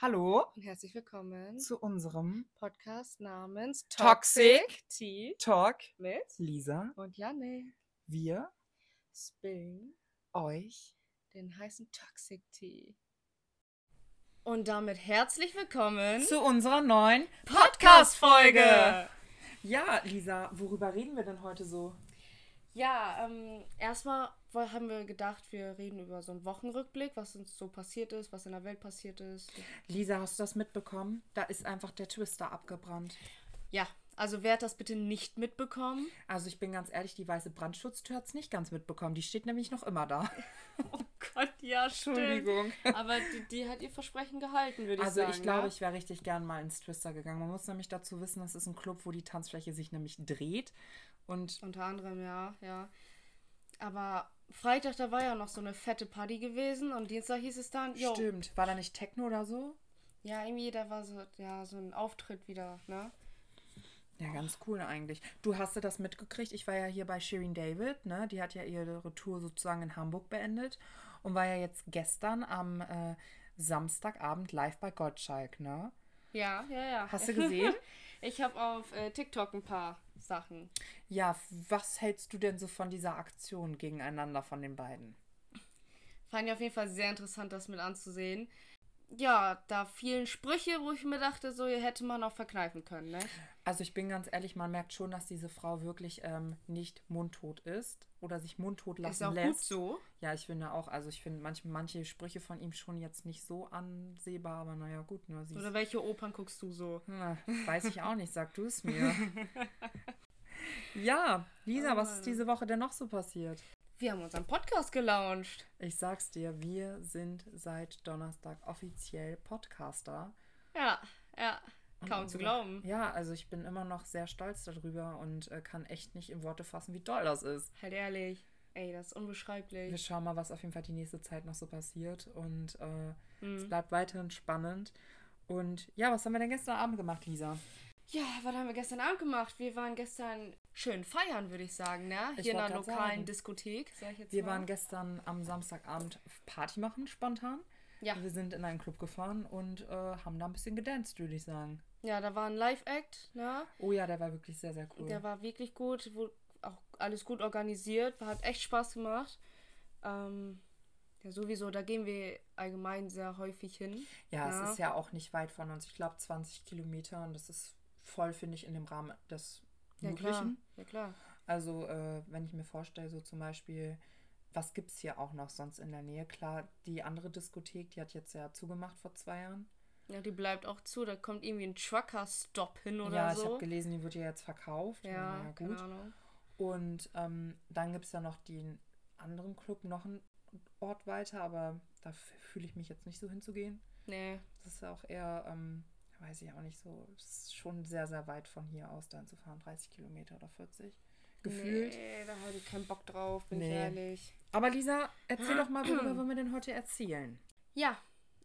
Hallo und herzlich willkommen zu unserem Podcast namens Toxic Tea Talk mit Lisa. und Janne. Wir Spillen euch den heißen Toxic Tea. Und damit herzlich willkommen zu unserer neuen Podcast-Folge. Ja, Lisa, worüber reden wir denn heute so? Ja, ähm, erstmal haben wir gedacht, wir reden über so einen Wochenrückblick, was uns so passiert ist, was in der Welt passiert ist. Lisa, hast du das mitbekommen? Da ist einfach der Twister abgebrannt. Ja, also wer hat das bitte nicht mitbekommen? Also ich bin ganz ehrlich, die weiße Brandschutztür hat es nicht ganz mitbekommen. Die steht nämlich noch immer da. Oh Gott, ja, Entschuldigung. Aber die, die hat ihr Versprechen gehalten, würde ich Also sagen. ich glaube, ja? ich wäre richtig gern mal ins Twister gegangen. Man muss nämlich dazu wissen, das ist ein Club, wo die Tanzfläche sich nämlich dreht. Und Unter anderem, ja, ja. Aber Freitag, da war ja noch so eine fette Party gewesen und Dienstag hieß es dann, jo, stimmt, war da nicht Techno oder so? ja, irgendwie, da war so, ja, so ein Auftritt wieder, ne? Ja, ganz cool eigentlich. Du hast ja das mitgekriegt. Ich war ja hier bei Shirin David, ne? Die hat ja ihre Tour sozusagen in Hamburg beendet und war ja jetzt gestern am äh, Samstagabend live bei Gottschalk, ne? Ja, ja, ja. Hast du gesehen? ich habe auf äh, TikTok ein paar Sachen. Ja, was hältst du denn so von dieser Aktion gegeneinander von den beiden? Fand ich auf jeden Fall sehr interessant, das mit anzusehen. Ja, da vielen Sprüche, wo ich mir dachte, so hätte man auch verkneifen können, ne? Also ich bin ganz ehrlich, man merkt schon, dass diese Frau wirklich ähm, nicht mundtot ist oder sich mundtot lassen Ist auch lässt. gut so. Ja, ich finde auch, also ich finde manche, manche Sprüche von ihm schon jetzt nicht so ansehbar, aber naja, gut, ne? Oder welche Opern guckst du so? Hm, weiß ich auch nicht, sag du es mir. ja, Lisa, was ist diese Woche denn noch so passiert? Wir haben unseren Podcast gelauncht. Ich sag's dir, wir sind seit Donnerstag offiziell Podcaster. Ja, ja. Und Kaum zu unsere- glauben. Ja, also ich bin immer noch sehr stolz darüber und äh, kann echt nicht in Worte fassen, wie toll das ist. Halt ehrlich. Ey, das ist unbeschreiblich. Wir schauen mal, was auf jeden Fall die nächste Zeit noch so passiert und äh, Mhm. es bleibt weiterhin spannend. Und ja, was haben wir denn gestern Abend gemacht, Lisa? Ja, was haben wir gestern Abend gemacht? Wir waren gestern schön feiern, würde ich sagen, ne? Ich Hier in einer lokalen sagen. Diskothek, sag ich jetzt Wir mal. waren gestern am Samstagabend Party machen, spontan. ja. Wir sind in einen Club gefahren und äh, haben da ein bisschen gedanced, würde ich sagen. ja, da war ein Live-Act, ne? Oh ja, der war wirklich sehr, sehr cool. Der war wirklich gut, wo auch alles gut organisiert, hat echt Spaß gemacht. Ähm, ja, sowieso, da gehen wir allgemein sehr häufig hin. ja, ja. es ist ja auch nicht weit von uns. Ich glaube 20 Kilometer und das ist voll, finde ich, in dem Rahmen des Ja, klar. Möglichen. Ja, klar. Also, äh, wenn ich mir vorstelle, so zum Beispiel, was gibt es hier auch noch sonst in der Nähe? Klar, die andere Diskothek, die hat jetzt ja zugemacht vor zwei Jahren. Ja, die bleibt auch zu. Da kommt irgendwie ein Trucker-Stop hin oder ja, ich so. habe gelesen, die wird ja jetzt verkauft. ja, keine Ahnung. Und ähm, dann gibt es ja noch den anderen Club, noch einen Ort weiter, aber da fühle ich mich jetzt nicht so hinzugehen. Nee, Das ist ja auch eher, ähm, weiß ich auch nicht so, es ist schon sehr, sehr weit von hier aus dann zu fahren, 30 Kilometer oder 40 gefühlt. Nee, da habe ich keinen Bock drauf, bin ich Nee. ehrlich. Aber Lisa, erzähl doch mal, worüber wollen wir denn heute erzählen? Ja,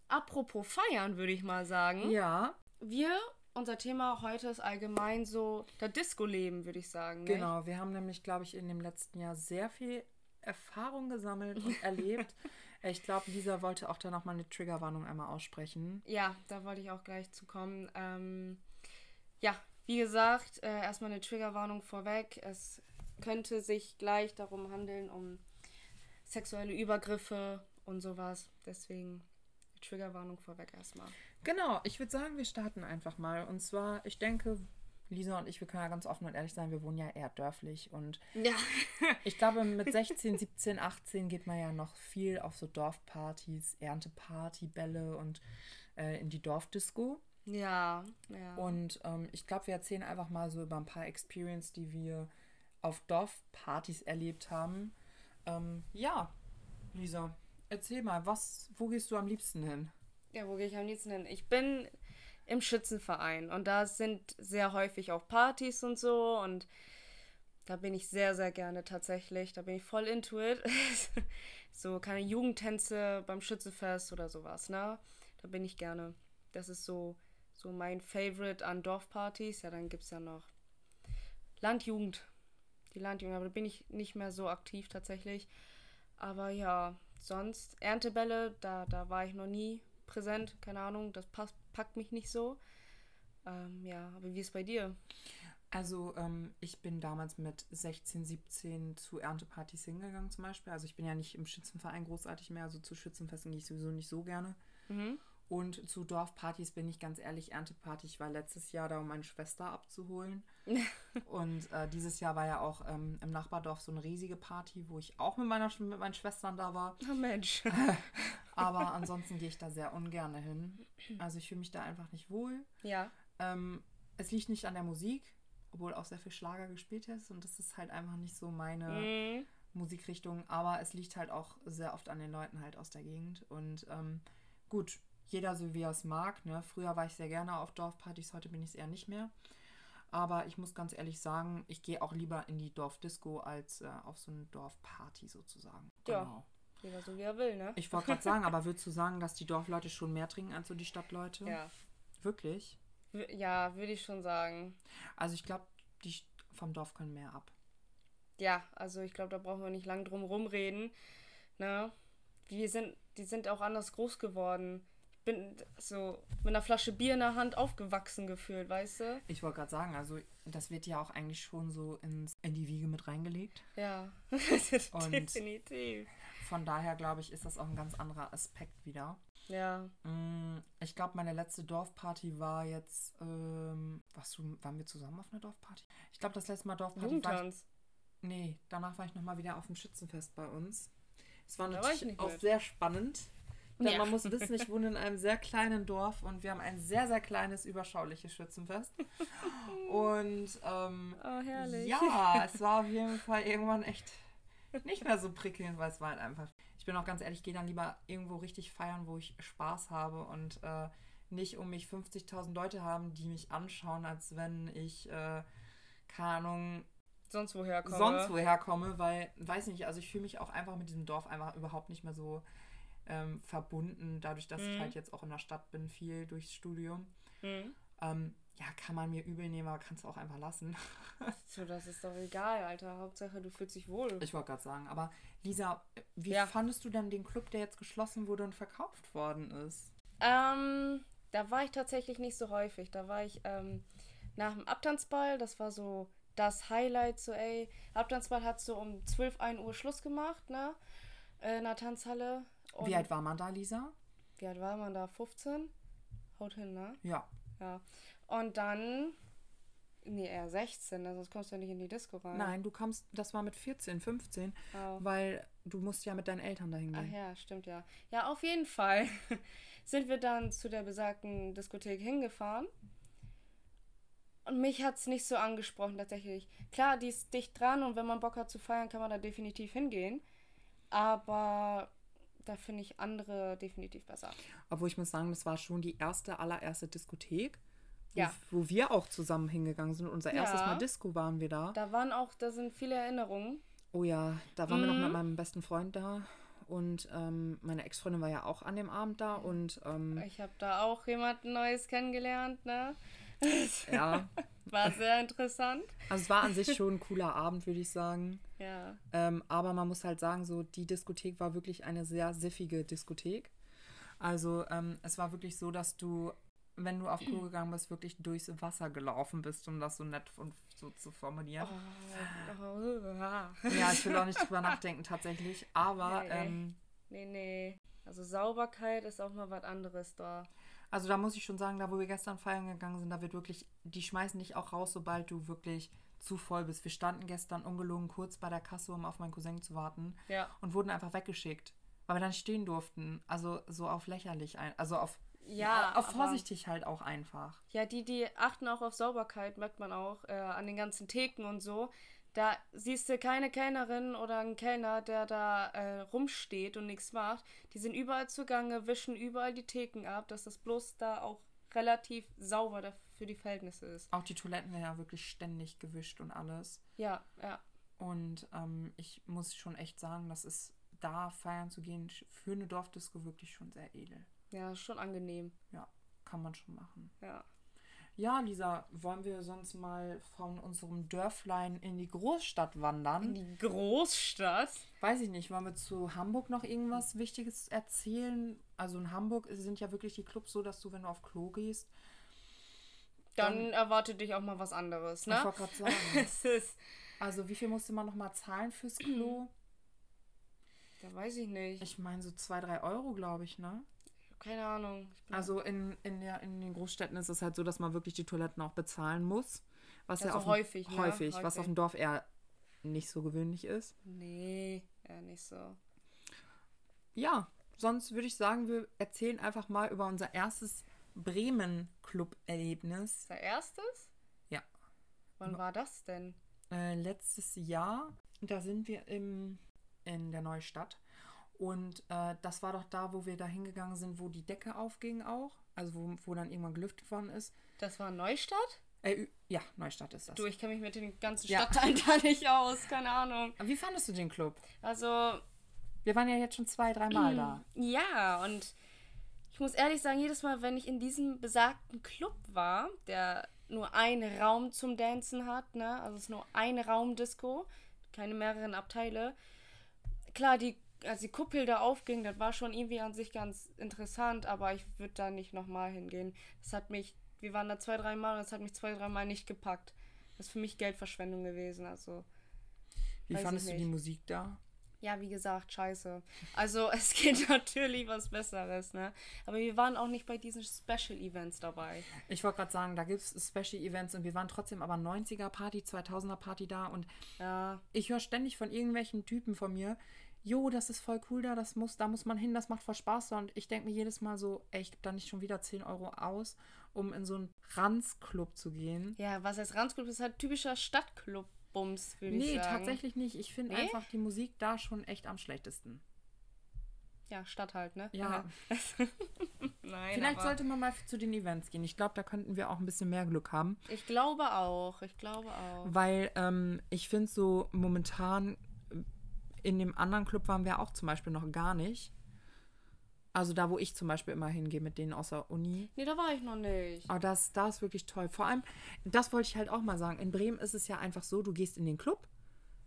apropos feiern, würde ich mal sagen. Ja, Wir, unser Thema heute ist allgemein so das Disco-Leben, würde ich sagen. genau. Wir haben nämlich, glaube ich, in dem letzten Jahr sehr viel Erfahrung gesammelt und erlebt. Ich glaube, Lisa wollte auch da nochmal eine Triggerwarnung einmal aussprechen. Ja, da wollte ich auch gleich zu kommen. Ähm, ja, wie gesagt, äh, erstmal eine Triggerwarnung vorweg. Es könnte sich gleich darum handeln, um sexuelle Übergriffe und sowas. Deswegen Triggerwarnung vorweg erstmal. Genau, ich würde sagen, wir starten einfach mal. Und zwar, ich denke, Lisa und ich, wir können ja ganz offen und ehrlich sein, wir wohnen ja eher dörflich. Und Ja. ich glaube, mit 16, 17, 18 geht man ja noch viel auf so Dorfpartys, Ernteparty, Bälle und äh, in die Dorfdisco. ja, ja. Und ähm, ich glaube, wir erzählen einfach mal so über ein paar Experience, die wir auf Dorfpartys erlebt haben. Ähm, ja, Lisa, erzähl mal, was, wo gehst du am liebsten hin? Ja, wo gehe ich am liebsten hin? Ich bin im Schützenverein und da sind sehr häufig auch Partys und so und da bin ich sehr, sehr gerne tatsächlich. Da bin ich voll into it. so keine Jugendtänze beim Schützenfest oder sowas, ne? Da bin ich gerne. Das ist so, so mein Favorite an Dorfpartys. Ja, dann gibt es ja noch Landjugend. Die Landjugend, aber da bin ich nicht mehr so aktiv tatsächlich. Aber ja, sonst Erntebälle, da, da war ich noch nie. präsent, keine Ahnung, das passt, packt mich nicht so. Ähm, ja, aber wie ist bei dir? Also ähm, ich bin damals mit 16, 17 zu Erntepartys hingegangen zum Beispiel. Also ich bin ja nicht im Schützenverein großartig mehr, also zu Schützenfesten gehe ich sowieso nicht so gerne. Mhm. Und zu Dorfpartys bin ich ganz ehrlich, Ernteparty. Ich war letztes Jahr da, um meine Schwester abzuholen. und äh, dieses Jahr war ja auch ähm, im Nachbardorf so eine riesige Party, wo ich auch mit, meiner, mit meinen Schwestern da war. Oh Mensch. Aber ansonsten gehe ich da sehr ungern hin. Also ich fühle mich da einfach nicht wohl. ja. Ähm, es liegt nicht an der Musik, obwohl auch sehr viel Schlager gespielt ist. Und das ist halt einfach nicht so meine Mhm. Musikrichtung. Aber es liegt halt auch sehr oft an den Leuten halt aus der Gegend. Und ähm, gut, jeder so wie er es mag. Ne? Früher war ich sehr gerne auf Dorfpartys, heute bin ich es eher nicht mehr. Aber ich muss ganz ehrlich sagen, ich gehe auch lieber in die Dorfdisco als äh, auf so eine Dorfparty sozusagen. Ja. Genau. Jeder so wie er will, ne? Ich wollte gerade sagen, aber würdest du sagen, dass die Dorfleute schon mehr trinken als so die Stadtleute? Ja. Wirklich? W- Ja, würde ich schon sagen. Also ich glaube, die vom Dorf können mehr ab. Ja, also ich glaube, da brauchen wir nicht lang drum rumreden. Ne? Wir sind, die sind auch anders groß geworden. Ich bin so mit einer Flasche Bier in der Hand aufgewachsen gefühlt, weißt du? Ich wollte gerade sagen, also das wird ja auch eigentlich schon so ins, in die Wiege mit reingelegt. Ja, Und- definitiv. Von daher glaube ich, ist das auch ein ganz anderer Aspekt wieder. Ja, Mm, Ich glaube, meine letzte Dorfparty war jetzt, ähm, warst du, waren wir zusammen auf einer Dorfparty? Ich glaube, das letzte Mal Dorfparty war ich. Nee, danach war ich nochmal wieder auf dem Schützenfest bei uns. Es war Da natürlich auch mit. sehr spannend. Denn Ja. man muss wissen, ich wohne in einem sehr kleinen Dorf und wir haben ein sehr, sehr kleines, überschauliches Schützenfest. Und ähm, Oh, herrlich. ja, es war auf jeden Fall irgendwann echt nicht mehr so prickelnd, weil es war halt einfach. Ich bin auch ganz ehrlich, ich gehe dann lieber irgendwo richtig feiern, wo ich Spaß habe und äh, nicht um mich 50.000 Leute haben, die mich anschauen, als wenn ich, äh, keine Ahnung, Sonst woher komme. sonst woher komme, weil, weiß nicht, also ich fühle mich auch einfach mit diesem Dorf einfach überhaupt nicht mehr so ähm, verbunden, dadurch, dass ich Mhm. halt jetzt auch in der Stadt bin, viel durchs Studium. Hm. Ähm, ja, kann man mir übel nehmen, aber kannst du auch einfach lassen. So, das ist doch egal, Alter. Hauptsache, du fühlst dich wohl. Ich wollte gerade sagen, aber Lisa, wie Ja. fandest du denn den Club, der jetzt geschlossen wurde und verkauft worden ist? Ähm, da war ich tatsächlich nicht so häufig. Da war ich ähm, nach dem Abtanzball. Das war so das Highlight. So, ey, Abtanzball hat so um 12, 1 Uhr Schluss gemacht, ne? Äh, In der Tanzhalle. Und Wie alt war man da, Lisa? wie alt war man da? 15? Haut hin, ne? Ja. Ja. Und dann. Nee, eher 16, ne? sonst kommst du ja nicht in die Disco rein. Nein, du kamst, das war mit 14, 15, Oh. weil du musst ja mit deinen Eltern dahin Ach gehen. ja, stimmt ja. Ja, auf jeden Fall sind wir dann zu der besagten Diskothek hingefahren. Und mich hat es nicht so angesprochen tatsächlich. Klar, die ist dicht dran und wenn man Bock hat zu feiern, kann man da definitiv hingehen. Aber da finde ich andere definitiv besser. Obwohl ich muss sagen, das war schon die erste, allererste Diskothek, wo, Ja. wo wir auch zusammen hingegangen sind. Unser erstes Ja. Mal Disco waren wir da. Da waren auch, da sind viele Erinnerungen. Oh ja, da waren wir noch Mhm. mit meinem besten Freund da. Und ähm, meine Ex-Freundin war ja auch an dem Abend da. Und ähm, Ich habe da auch jemanden Neues kennengelernt, ne? Ja, War sehr interessant. also es war an sich schon ein cooler Abend, würde ich sagen. Ja. Ähm, aber man muss halt sagen, so die Diskothek war wirklich eine sehr siffige Diskothek. Also ähm, es war wirklich so, dass du, wenn du auf Klo gegangen bist, wirklich durchs Wasser gelaufen bist, um das so nett und so zu formulieren. Oh, oh, ah. Ja, ich will auch nicht drüber nachdenken tatsächlich. Aber Nee. ähm, Nee, nee. Also Sauberkeit ist auch mal was anderes da. Also da muss ich schon sagen, da wo wir gestern feiern gegangen sind, da wird wirklich, die schmeißen dich auch raus, sobald du wirklich zu voll bist. Wir standen gestern ungelogen kurz bei der Kasse, um auf meinen Cousin zu warten. Ja. und wurden einfach weggeschickt, weil wir dann stehen durften. Also so auf lächerlich, ein, also auf, Ja, auf aber- vorsichtig halt auch einfach. Ja, die, die achten auch auf Sauberkeit, merkt man auch, äh, an den ganzen Theken und so. Da siehst du keine Kellnerin oder einen Kellner, der da äh, rumsteht und nichts macht. Die sind überall zugange, wischen überall die Theken ab, dass das bloß da auch relativ sauber für die Verhältnisse ist. Auch die Toiletten werden ja wirklich ständig gewischt und alles. Ja, ja. Und ähm, ich muss schon echt sagen, das ist da feiern zu gehen für eine Dorfdisco wirklich schon sehr edel. Ja, schon angenehm. Ja, kann man schon machen. Ja. Ja, Lisa, wollen wir sonst mal von unserem Dörflein in die Großstadt wandern? Die Großstadt? Weiß ich nicht, wollen wir zu Hamburg noch irgendwas Wichtiges erzählen? Also in Hamburg sind ja wirklich die Clubs so, dass du, wenn du auf Klo gehst, Dann, erwartet dich auch mal was anderes, ne? ich wollte gerade sagen, Es ist, also wie viel musste man nochmal zahlen fürs Klo? da weiß ich nicht. Ich meine so zwei, drei Euro, glaube ich, ne? Keine Ahnung. Also in, in, der, in den Großstädten ist es halt so, dass man wirklich die Toiletten auch bezahlen muss. Was ja, Also auf dem- häufig, ne? häufig, was Häufig. auf dem Dorf eher nicht so gewöhnlich ist. Nee, ja, nicht so. Ja, sonst würde ich sagen, wir erzählen einfach mal über unser erstes Bremen-Club-Erlebnis. Das erstes? Ja. Wann war das denn? Äh, letztes Jahr, da sind wir im, in der Neustadt. Und äh, das war doch da, wo wir da hingegangen sind, wo die Decke aufging auch. Also wo, wo dann irgendwann gelüftet worden ist. Das war Neustadt? Äh, ja, Neustadt ist das. Du, ich kenne mich mit den ganzen Ja. Stadtteilen da nicht aus. Keine Ahnung. Wie fandest du den Club? Also, Wir waren ja jetzt schon zwei, dreimal da. Ja, und ich muss ehrlich sagen, jedes Mal, wenn ich in diesem besagten Club war, der nur einen Raum zum Dancen hat, ne? Also es ist nur eine Raumdisco, keine mehreren Abteile. Klar, die, als die Kuppel da aufging, das war schon irgendwie an sich ganz interessant, aber ich würde da nicht nochmal hingehen. Das hat mich, wir waren da zwei, dreimal und das hat mich zwei, dreimal nicht gepackt. Das ist für mich Geldverschwendung gewesen, also. Wie fandest du die. Musik da? Ja, wie gesagt, scheiße. Also es geht natürlich was Besseres, ne? Aber wir waren auch nicht bei diesen Special Events dabei. Ich wollte gerade sagen, da gibt es Special Events und wir waren trotzdem aber 90er Party, 2000er Party da und Ja, ich höre ständig von irgendwelchen Typen von mir, jo, das ist voll cool da, das muss, da muss man hin, das macht voll Spaß und ich denke mir jedes Mal so, ey, ich gebe da nicht schon wieder 10 Euro aus, um in so einen Ranzclub zu gehen. ja, was heißt Ranzclub ist halt typischer Stadtclub-Bums, würde ich Nee, sagen. tatsächlich nicht. Ich finde Nee? einfach die Musik da schon echt am schlechtesten. Ja, Stadt halt, ne? Ja. Nein, Vielleicht sollte man mal zu den Events gehen. Ich glaube, da könnten wir auch ein bisschen mehr Glück haben. ich glaube auch, ich glaube auch. Weil ähm, ich finde so momentan in dem anderen Club waren wir auch zum Beispiel noch gar nicht. Also da, wo ich zum Beispiel immer hingehe mit denen aus der Uni. Nee, da war ich noch nicht. Aber das, das ist wirklich toll. Vor allem, das wollte ich halt auch mal sagen. In Bremen ist es ja einfach so, du gehst in den Club,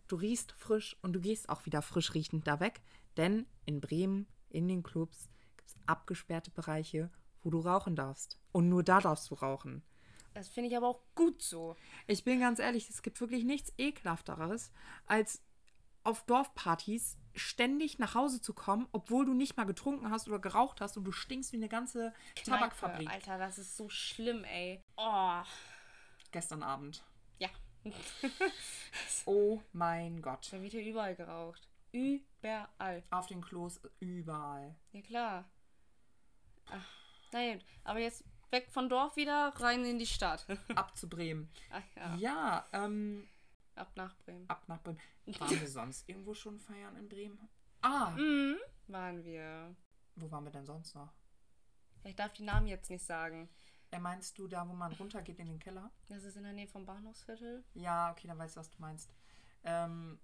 du riechst frisch und du gehst auch wieder frisch riechend da weg. Denn in Bremen, in den Clubs, gibt es abgesperrte Bereiche, wo du rauchen darfst. Und nur da darfst du rauchen. Das finde ich aber auch gut so. Ich bin ganz ehrlich, es gibt wirklich nichts ekelhafteres, als auf Dorfpartys ständig nach Hause zu kommen, obwohl du nicht mal getrunken hast oder geraucht hast und du stinkst wie eine ganze Tabakfabrik. Kneipe, Alter, das ist so schlimm, ey. Oh, Gestern Abend. ja. Oh mein Gott. Da wird hier überall geraucht. Überall. Auf den Klos überall. Ja, klar. Ach, na gut. Aber jetzt weg von Dorf wieder, rein in die Stadt. Ab zu Bremen. Ach ja, Ja, ähm, ab nach Bremen. ab nach Bremen. Waren wir sonst irgendwo schon feiern in Bremen? Ah, Mhm, waren wir. wo waren wir denn sonst noch? Ich darf die Namen jetzt nicht sagen. Äh, meinst du da, wo man runtergeht in den Keller? Das ist in der Nähe vom Bahnhofsviertel. Ja, okay, dann weiß ich, was du meinst. Ähm,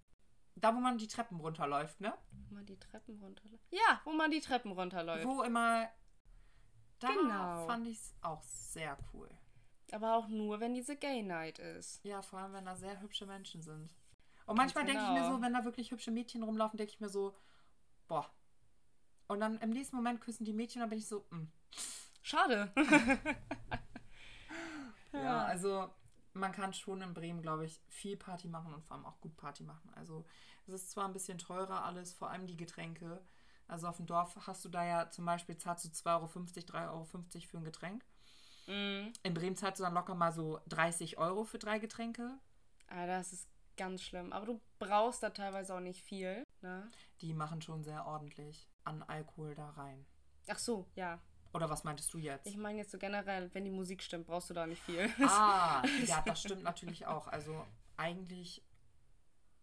da, wo man die Treppen runterläuft, ne? Wo man die Treppen runterläuft. Ja, wo man die Treppen runterläuft. Wo immer. Da Genau. fand ich es auch sehr cool. Aber auch nur, wenn diese Gay Night ist. Ja, vor allem, wenn da sehr hübsche Menschen sind. Und manchmal denke ich mir genau. so, wenn da wirklich hübsche Mädchen rumlaufen, denke ich mir so, boah. Und dann im nächsten Moment küssen die Mädchen, dann bin ich so, mm. Schade. Ja, also man kann schon in Bremen, glaube ich, viel Party machen und vor allem auch gut Party machen. Also es ist zwar ein bisschen teurer alles, vor allem die Getränke. Also auf dem Dorf hast du da ja zum Beispiel, zahlst du 2,50 Euro, 3,50 Euro für ein Getränk. Mhm. In Bremen zahlst du dann locker mal so 30 Euro für drei Getränke. Ah, das ist ganz schlimm. Aber du brauchst da teilweise auch nicht viel. Ne? Die machen schon sehr ordentlich an Alkohol da rein. Ach so, ja. Oder was meintest du jetzt? Ich meine jetzt so generell, wenn die Musik stimmt, brauchst du da nicht viel. Ah, ja, das stimmt natürlich auch. Also eigentlich,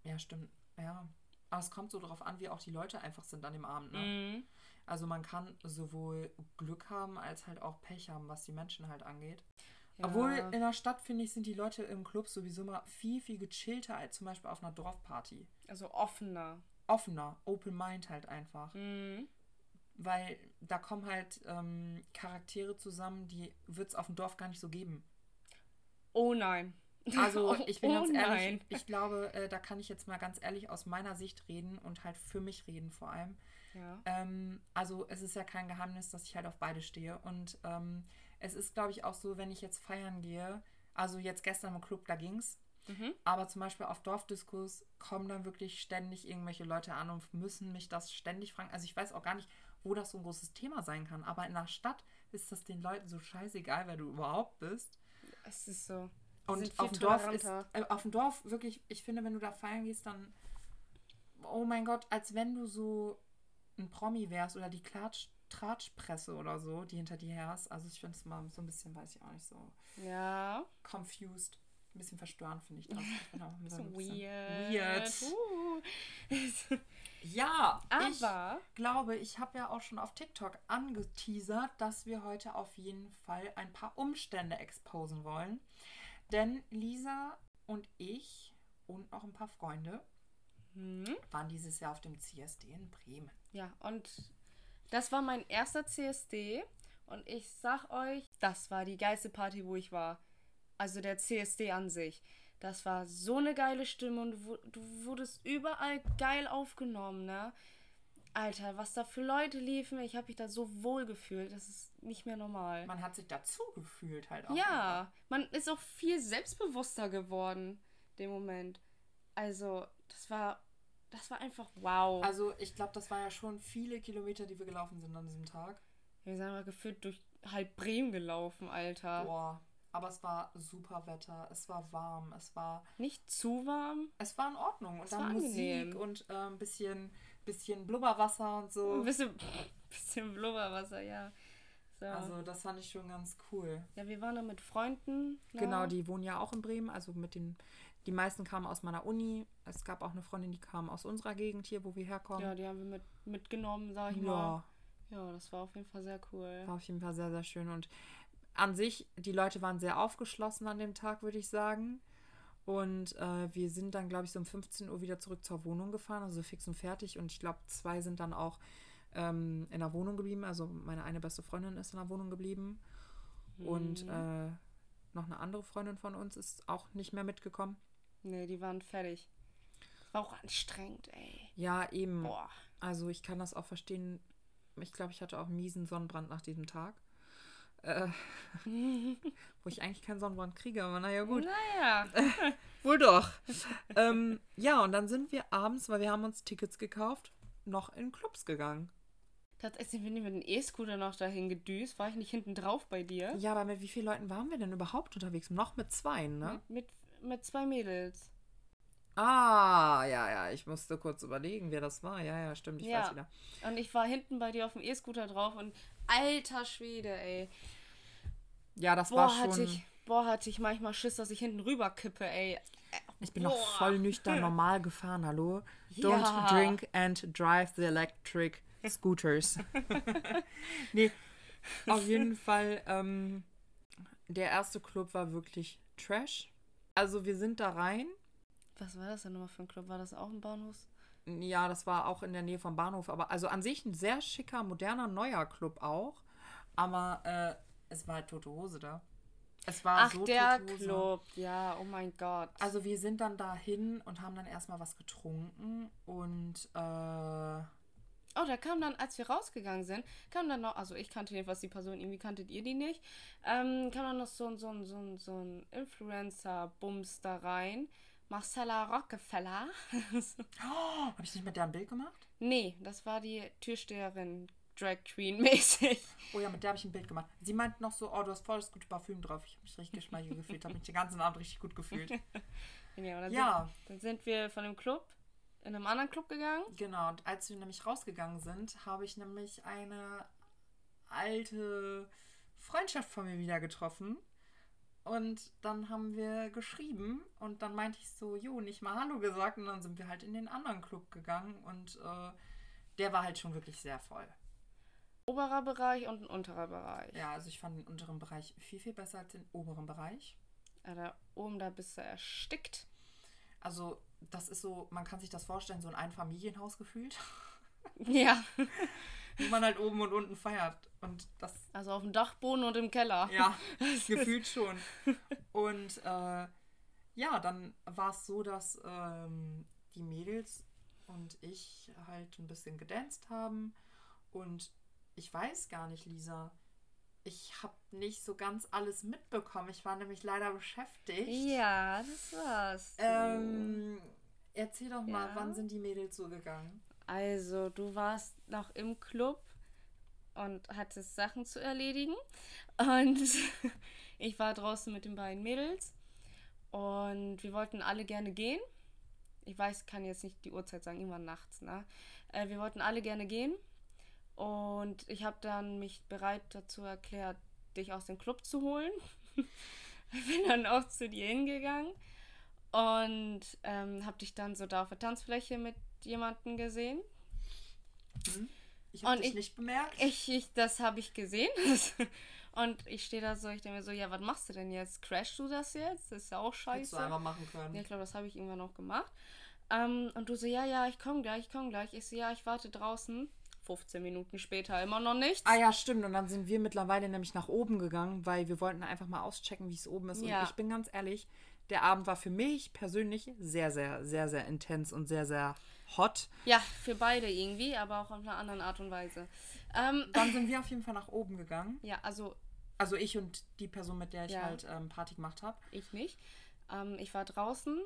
ja, stimmt, ja. Aber es kommt so darauf an, wie auch die Leute einfach sind an dem Abend. Ne? Mhm. Also man kann sowohl Glück haben, als halt auch Pech haben, was die Menschen halt angeht. Ja. Obwohl in der Stadt, finde ich, sind die Leute im Club sowieso mal viel, viel gechillter als zum Beispiel auf einer Dorfparty. Also offener. Offener, open mind halt einfach. Mhm. Weil da kommen halt ähm, Charaktere zusammen, die wird es auf dem Dorf gar nicht so geben. Oh nein. Also ich bin oh, ganz ehrlich, nein. ich glaube, äh, da kann ich jetzt mal ganz ehrlich aus meiner Sicht reden und halt für mich reden vor allem. Ja. Ähm, also es ist ja kein Geheimnis, dass ich halt auf beide stehe. Und ähm, es ist, glaube ich, auch so, wenn ich jetzt feiern gehe, also jetzt gestern im Club, da ging's. Mhm. Aber zum Beispiel auf Dorfdiskos kommen dann wirklich ständig irgendwelche Leute an und müssen mich das ständig fragen. Also ich weiß auch gar nicht, wo das so ein großes Thema sein kann. Aber in der Stadt ist das den Leuten so scheißegal, wer du überhaupt bist. Es ist so. Die Und auf dem, Dorf ist, äh, auf dem Dorf wirklich, ich finde, wenn du da feiern gehst, dann, oh mein Gott, als wenn du so ein Promi wärst oder die Klatsch, Tratschpresse oder so, die hinter dir her ist. Also ich finde es mal so ein bisschen, weiß ich auch nicht, so Ja. confused. Ein bisschen verstörend finde ich das. Ich auch so So ein weird. weird. Uh. Ja, ich Aber glaube, ich habe ja auch schon auf TikTok angeteasert, dass wir heute auf jeden Fall ein paar Umstände exposen wollen. Denn Lisa und ich und noch ein paar Freunde hm, waren dieses Jahr auf dem CSD in Bremen. ja, und das war mein erster CSD und ich sag euch, das war die geilste Party, wo ich war. Also der CSD an sich. Das war so eine geile Stimme und du, wu- du wurdest überall geil aufgenommen, ne? Alter, was da für Leute liefen, ich habe mich da so wohl gefühlt. Das ist nicht mehr normal. Man hat sich dazu gefühlt halt auch. Ja, man ist auch viel selbstbewusster geworden, dem Moment. Also, das war, das war einfach wow. Also ich glaube, das war ja schon viele Kilometer, die wir gelaufen sind an diesem Tag. Wir sind aber gefühlt durch halb Bremen gelaufen, Alter. Boah. Aber es war super Wetter, es war warm, es war Nicht zu warm. Es war in Ordnung. Und Es dann war Musik angenehm. und äh, ein bisschen, bisschen Blubberwasser und so. Ein bisschen, bisschen Blubberwasser, ja. So. Also das fand ich schon ganz cool. ja, wir waren da mit Freunden. ne? Genau, die wohnen ja auch in Bremen. Also mit den, die meisten kamen aus meiner Uni. Es gab auch eine Freundin, die kam aus unserer Gegend hier, wo wir herkommen. Ja, die haben wir mit, mitgenommen, sag ich ja, mal. Ja, das war auf jeden Fall sehr cool. war auf jeden Fall sehr, sehr schön. Und an sich, die Leute waren sehr aufgeschlossen an dem Tag, würde ich sagen. Und äh, wir sind dann, glaube ich, so um 15 Uhr wieder zurück zur Wohnung gefahren, also fix und fertig. Und ich glaube, zwei sind dann auch ähm, in der Wohnung geblieben. Also meine eine beste Freundin ist in der Wohnung geblieben. Und Mhm. äh, noch eine andere Freundin von uns ist auch nicht mehr mitgekommen. Nee, die waren fertig. War auch anstrengend, ey. Ja, eben. Boah. Also ich kann das auch verstehen. Ich glaube, ich hatte auch einen miesen Sonnenbrand nach diesem Tag. Äh, wo ich eigentlich keinen Sonnenbrand kriege, aber naja, gut. Naja. Wohl doch. ähm, ja, und dann sind wir abends, weil wir haben uns Tickets gekauft, noch in Clubs gegangen. Tatsächlich bin ich mit dem E-Scooter noch dahin gedüst. War ich nicht hinten drauf bei dir? Ja, aber mit wie vielen Leuten waren wir denn überhaupt unterwegs? Noch mit zwei, ne? Mit, mit, mit zwei Mädels. Ah, ja, ja, ich musste kurz überlegen, wer das war. Ja, ja, stimmt, ich Ja. weiß wieder. Und ich war hinten bei dir auf dem E-Scooter drauf und alter Schwede, ey. Ja, das Boah, war schon. hatte ich, boah, hatte ich manchmal Schiss, dass ich hinten rüber kippe, ey. Ich bin noch Boah. voll nüchtern normal gefahren, hallo? Don't Ja. drink and drive the electric scooters. nee, auf jeden Fall, ähm, der erste Club war wirklich Trash. Also wir sind da rein. Was war das denn nochmal für ein Club? War das auch ein Bahnhof? Ja, das war auch in der Nähe vom Bahnhof, aber also an sich ein sehr schicker, moderner, neuer Club auch. Aber äh, es war halt tote Hose da. Es war Ach, so der. Club. Ja, oh mein Gott. Also wir sind dann dahin und haben dann erstmal was getrunken und äh, Oh, da kam dann, als wir rausgegangen sind, kam dann noch, also ich kannte jedenfalls die Person, irgendwie kanntet ihr die nicht, ähm, kam dann noch so ein, so so so ein Influencer-Bums da rein. Marcella Rockefeller. oh, habe ich nicht mit der ein Bild gemacht? nee, das war die Türsteherin, Drag Queen mäßig. Oh ja, mit der habe ich ein Bild gemacht. Sie meint noch so, oh, du hast voll das gute Parfüm drauf. Ich habe mich richtig geschmeichelt gefühlt, habe mich den ganzen Abend richtig gut gefühlt. Ja, dann, Ja. Sind, dann sind wir von dem Club in einem anderen Club gegangen. Genau, und als wir nämlich rausgegangen sind, habe ich nämlich eine alte Freundschaft von mir wieder getroffen. Und dann haben wir geschrieben und dann meinte ich so, jo, nicht mal Hallo gesagt und dann sind wir halt in den anderen Club gegangen und äh, der war halt schon wirklich sehr voll. Oberer Bereich und ein unterer Bereich. Ja, also ich fand den unteren Bereich viel, viel besser als den oberen Bereich. Ja, da oben, da bist du erstickt. Also das ist so, man kann sich das vorstellen, so ein Einfamilienhaus gefühlt, Ja. wo man halt oben und unten feiert. Und das Also auf dem Dachboden und im Keller. Ja, gefühlt schon. Und äh, ja, dann war es so, dass ähm, die Mädels und ich halt ein bisschen gedanzt haben. Und ich weiß gar nicht, Lisa. Ich habe nicht so ganz alles mitbekommen. Ich war nämlich leider beschäftigt. Ja, das war's. Ähm, erzähl doch mal, Ja. wann sind die Mädels so gegangen? Also, du warst noch im Club und hattest Sachen zu erledigen. Und ich war draußen mit den beiden Mädels. Und wir wollten alle gerne gehen. Ich weiß, kann jetzt nicht die Uhrzeit sagen, irgendwann nachts, ne? Äh, wir wollten alle gerne gehen. Und ich habe dann mich bereit dazu erklärt, dich aus dem Club zu holen. ich bin dann auch zu dir hingegangen und ähm, habe dich dann so da auf der Tanzfläche mit jemandem gesehen. Ich habe dich ich- nicht bemerkt. Ich, ich das habe ich gesehen. Und ich stehe da so, ich denke mir so, ja, was machst du denn jetzt? Crashst du das jetzt? Das ist ja auch Hättest du scheiße. einmal machen können. Ja, ich glaube, das habe ich irgendwann noch gemacht. Ähm, und du so, ja, ja, ich komme gleich, ich komme gleich. Ich so, ja, ich warte draußen. 15 Minuten später immer noch nichts. Ah ja, stimmt. Und dann sind wir mittlerweile nämlich nach oben gegangen, weil wir wollten einfach mal auschecken, wie es oben ist. Ja. Und ich bin ganz ehrlich, der Abend war für mich persönlich sehr, sehr, sehr, sehr intens und sehr, sehr hot. Ja, für beide irgendwie, aber auch auf eine andere Art und Weise. Ähm, Dann sind wir auf jeden Fall nach oben gegangen. ja, also Also ich und die Person, mit der ich Ja. halt ähm, Party gemacht habe. ich nicht. Ähm, ich war draußen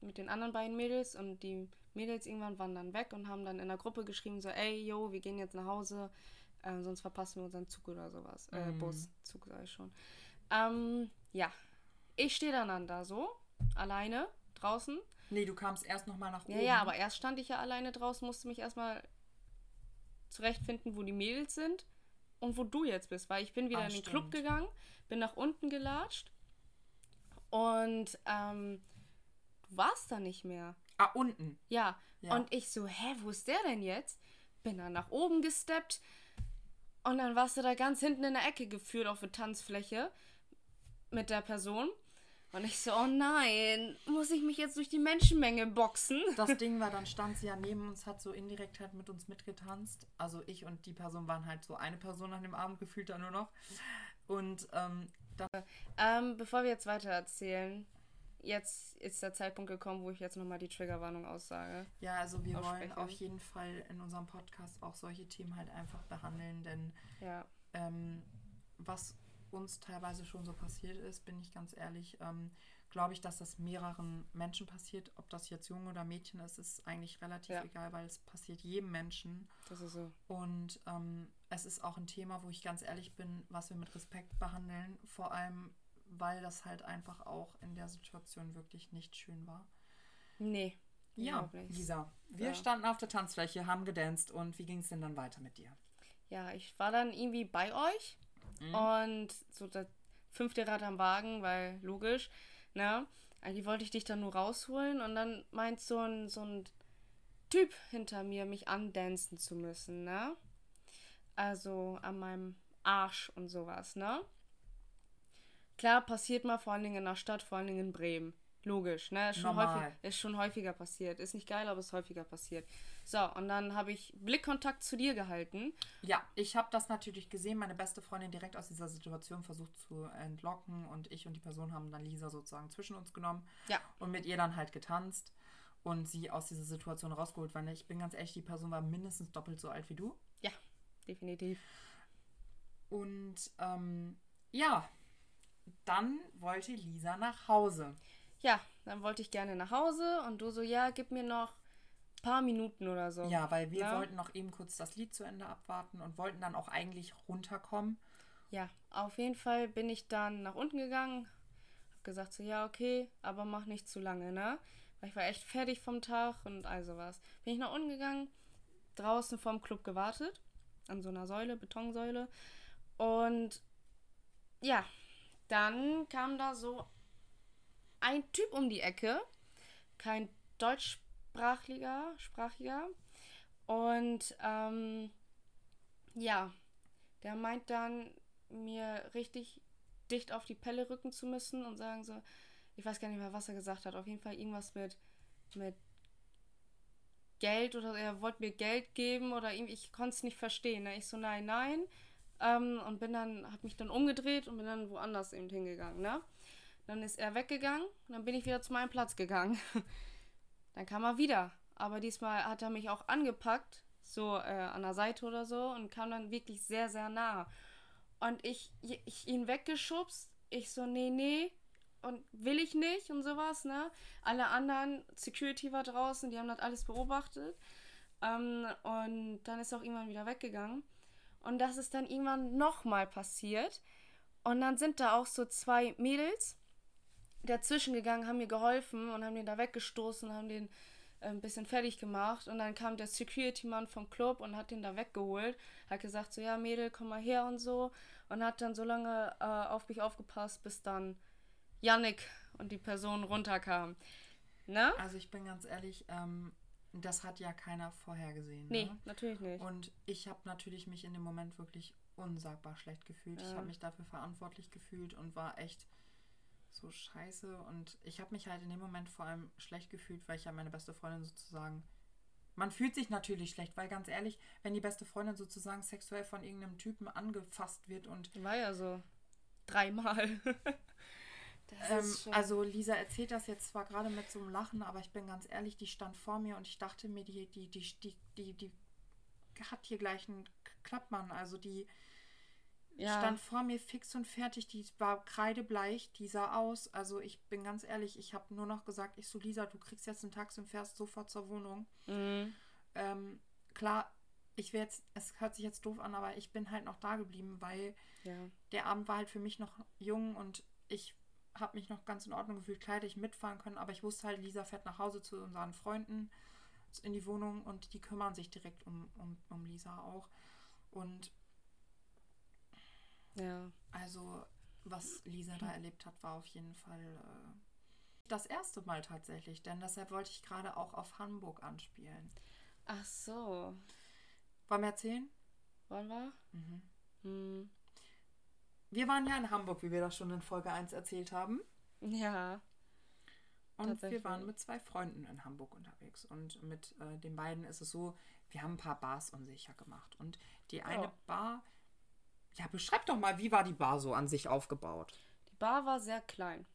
mit den anderen beiden Mädels und die Mädels irgendwann waren dann weg und haben dann in der Gruppe geschrieben, so, ey, yo, wir gehen jetzt nach Hause, ähm, sonst verpassen wir unseren Zug oder sowas. Äh, Mhm. Bus, Zug sag ich schon. Ähm, ja, ich stehe dann, dann da so, alleine, draußen. Nee, du kamst erst nochmal nach oben. Ja, ja, aber erst stand ich ja alleine draußen, musste mich erstmal zurechtfinden, wo die Mädels sind und wo du jetzt bist, weil ich bin wieder Ah, in den stimmt. Club gegangen, bin nach unten gelatscht und ähm, du warst da nicht mehr. Ah, unten. Ja. Ja. und ich so, hä, wo ist der denn jetzt? Bin dann nach oben gesteppt und dann warst du da ganz hinten in der Ecke geführt auf der Tanzfläche mit der Person. Und ich so, oh nein, muss ich mich jetzt durch die Menschenmenge boxen? Das Ding war, dann stand sie ja neben uns, hat so indirekt halt mit uns mitgetanzt. Also ich und die Person waren halt so eine Person an dem Abend, gefühlt da nur noch. Und ähm, dann Ähm, bevor wir jetzt weiter erzählen, jetzt ist der Zeitpunkt gekommen, wo ich jetzt nochmal die Triggerwarnung aussage. Ja, also wir wollen auf jeden Fall in unserem Podcast auch solche Themen halt einfach behandeln, denn Ja. ähm, was uns teilweise schon so passiert ist, bin ich ganz ehrlich, ähm, glaube ich, dass das mehreren Menschen passiert. Ob das jetzt Junge oder Mädchen ist, ist eigentlich relativ Ja. egal, weil es passiert jedem Menschen. Das ist so. Und ähm, es ist auch ein Thema, wo ich ganz ehrlich bin, was wir mit Respekt behandeln. Vor allem, weil das halt einfach auch in der Situation wirklich nicht schön war. Nee. Ja. Lisa, wir Ja. standen auf der Tanzfläche, haben gedanced und wie ging es denn dann weiter mit dir? Ja, ich war dann irgendwie bei euch Mhm. und so das fünfte Rad am Wagen, weil logisch, ne? Eigentlich wollte ich dich dann nur rausholen und dann meint so ein, so ein Typ hinter mir, mich andancen zu müssen, ne? Also an meinem Arsch und sowas, ne? Klar, passiert mal vor allen Dingen in der Stadt, vor allen Dingen in Bremen. Logisch, ne? Ist schon, häufig, ist schon häufiger passiert. Ist nicht geil, aber ist häufiger passiert. So, und dann habe ich Blickkontakt zu dir gehalten. Ja, ich habe das natürlich gesehen, meine beste Freundin direkt aus dieser Situation versucht zu entlocken und ich und die Person haben dann Lisa sozusagen zwischen uns genommen Ja. und mit ihr dann halt getanzt und sie aus dieser Situation rausgeholt, weil ich bin ganz ehrlich, die Person war mindestens doppelt so alt wie du. Ja, definitiv. Und ähm, ja, dann wollte Lisa nach Hause. Ja, dann wollte ich gerne nach Hause und du so, ja, gib mir noch ein paar Minuten oder so. Ja, weil wir Ja. wollten noch eben kurz das Lied zu Ende abwarten und wollten dann auch eigentlich runterkommen. Ja, auf jeden Fall bin ich dann nach unten gegangen, hab gesagt so, ja, okay, aber mach nicht zu lange, ne? Weil ich war echt fertig vom Tag und all sowas. Bin ich nach unten gegangen, draußen vorm Club gewartet, an so einer Säule, Betonsäule. Und ja, dann kam da so ein Typ um die Ecke, kein deutschsprachiger, sprachiger. Und ähm, ja, der meint dann, mir richtig dicht auf die Pelle rücken zu müssen und sagen so, ich weiß gar nicht mehr, was er gesagt hat, auf jeden Fall irgendwas mit, mit Geld oder er wollte mir Geld geben oder irgendwie, ich konnte es nicht verstehen. Ne? Ich so, nein, nein. Ähm, und bin dann, hab mich dann umgedreht und bin dann woanders eben hingegangen, ne? Dann ist er weggegangen dann bin ich wieder zu meinem Platz gegangen. dann kam er wieder. Aber diesmal hat er mich auch angepackt, so äh, an der Seite oder so, und kam dann wirklich sehr, sehr nah. Und ich, ich ihn weggeschubst. Ich so, nee, nee. Und will ich nicht und sowas, ne? Alle anderen, Security war draußen, die haben das alles beobachtet. Ähm, und dann ist auch irgendwann wieder weggegangen. Und das ist dann irgendwann nochmal passiert. Und dann sind da auch so zwei Mädels dazwischen gegangen, haben mir geholfen und haben den da weggestoßen, haben den äh, ein bisschen fertig gemacht. Und dann kam der Security-Mann vom Club und hat den da weggeholt. Hat gesagt, so, ja, Mädel, komm mal her und so. Und hat dann so lange äh, auf mich aufgepasst, bis dann Yannick und die Person runterkam. Ne? Also ich bin ganz ehrlich, ähm, das hat ja keiner vorhergesehen. Nee, ne? natürlich nicht. Und ich habe natürlich mich in dem Moment wirklich unsagbar schlecht gefühlt. Ja. Ich habe mich dafür verantwortlich gefühlt und war echt so scheiße. Und ich habe mich halt in dem Moment vor allem schlecht gefühlt, weil ich ja meine beste Freundin sozusagen. Man fühlt sich natürlich schlecht, weil ganz ehrlich, wenn die beste Freundin sozusagen sexuell von irgendeinem Typen angefasst wird und. War ja so. Dreimal. Ähm, also Lisa erzählt das jetzt zwar gerade mit so einem Lachen, aber ich bin ganz ehrlich, die stand vor mir und ich dachte mir, die, die, die, die, die, die hat hier gleich einen Klappmann. Also die ja. stand vor mir fix und fertig, die war kreidebleich, die sah aus. Also ich bin ganz ehrlich, ich habe nur noch gesagt, ich so, Lisa, du kriegst jetzt einen Taxi und fährst sofort zur Wohnung. Mhm. Ähm, klar, ich wäre jetzt, es hört sich jetzt doof an, aber ich bin halt noch da geblieben, weil ja. der Abend war halt für mich noch jung und ich habe mich noch ganz in Ordnung gefühlt, klar hätte ich mitfahren können, aber ich wusste halt, Lisa fährt nach Hause zu unseren Freunden in die Wohnung und die kümmern sich direkt um, um, um Lisa auch. Und ja. Also, was Lisa da erlebt hat, war auf jeden Fall äh, das erste Mal tatsächlich, denn deshalb wollte ich gerade auch auf Hamburg anspielen. Ach so. Wollen wir erzählen? Wollen wir? Mhm. Hm. Wir waren ja in Hamburg, wie wir das schon in Folge 1 erzählt haben. Ja. Und wir waren mit zwei Freunden in Hamburg unterwegs. Und mit äh, den beiden ist es so, wir haben ein paar Bars unsicher gemacht. Und die eine oh. Bar, ja, beschreib doch mal, wie war die Bar so an sich aufgebaut? Die Bar war sehr klein.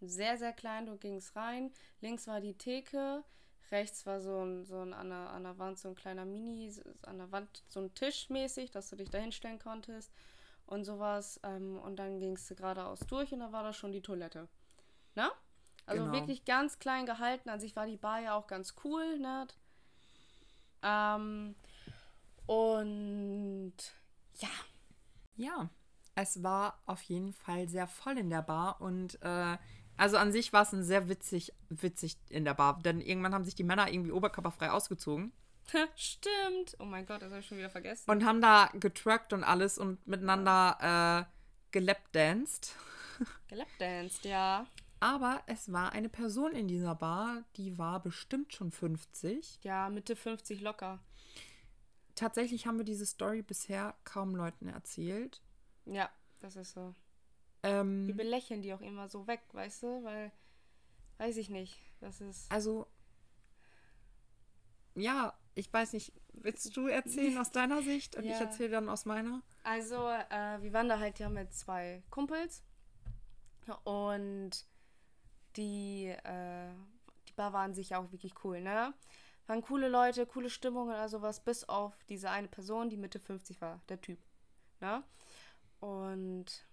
Sehr, sehr klein. Du gingst rein. Links war die Theke. Rechts war so ein, so ein an, der, an der Wand so ein kleiner Mini, an der Wand so ein Tisch mäßig, dass du dich da hinstellen konntest und sowas. Ähm, und dann gingst du geradeaus durch und da war da schon die Toilette. Na? Also genau. wirklich ganz klein gehalten. An sich war die Bar ja auch ganz cool, ne? Ähm, und ja. Ja, es war auf jeden Fall sehr voll in der Bar und äh, also an sich war es ein sehr witzig, witzig in der Bar, denn irgendwann haben sich die Männer irgendwie oberkörperfrei ausgezogen. Stimmt. Oh mein Gott, das habe ich schon wieder vergessen. Und haben da getruckt und alles und miteinander äh, gelapdanced. Gelapdanced, ja. Aber es war eine Person in dieser Bar, die war bestimmt schon 50. Ja, Mitte 50 locker. Tatsächlich haben wir diese Story bisher kaum Leuten erzählt. Ja, das ist so. Ähm, wir belächeln die auch immer so weg, weißt du? Weil, weiß ich nicht. Das ist. Also, ja, ich weiß nicht, willst du erzählen aus deiner Sicht und ja. ich erzähle dann aus meiner? Also, äh, wir waren da halt ja mit zwei Kumpels und die, äh, die Bar waren sich auch wirklich cool, ne? Waren coole Leute, coole Stimmung oder sowas, bis auf diese eine Person, die Mitte 50 war, der Typ, ne? Und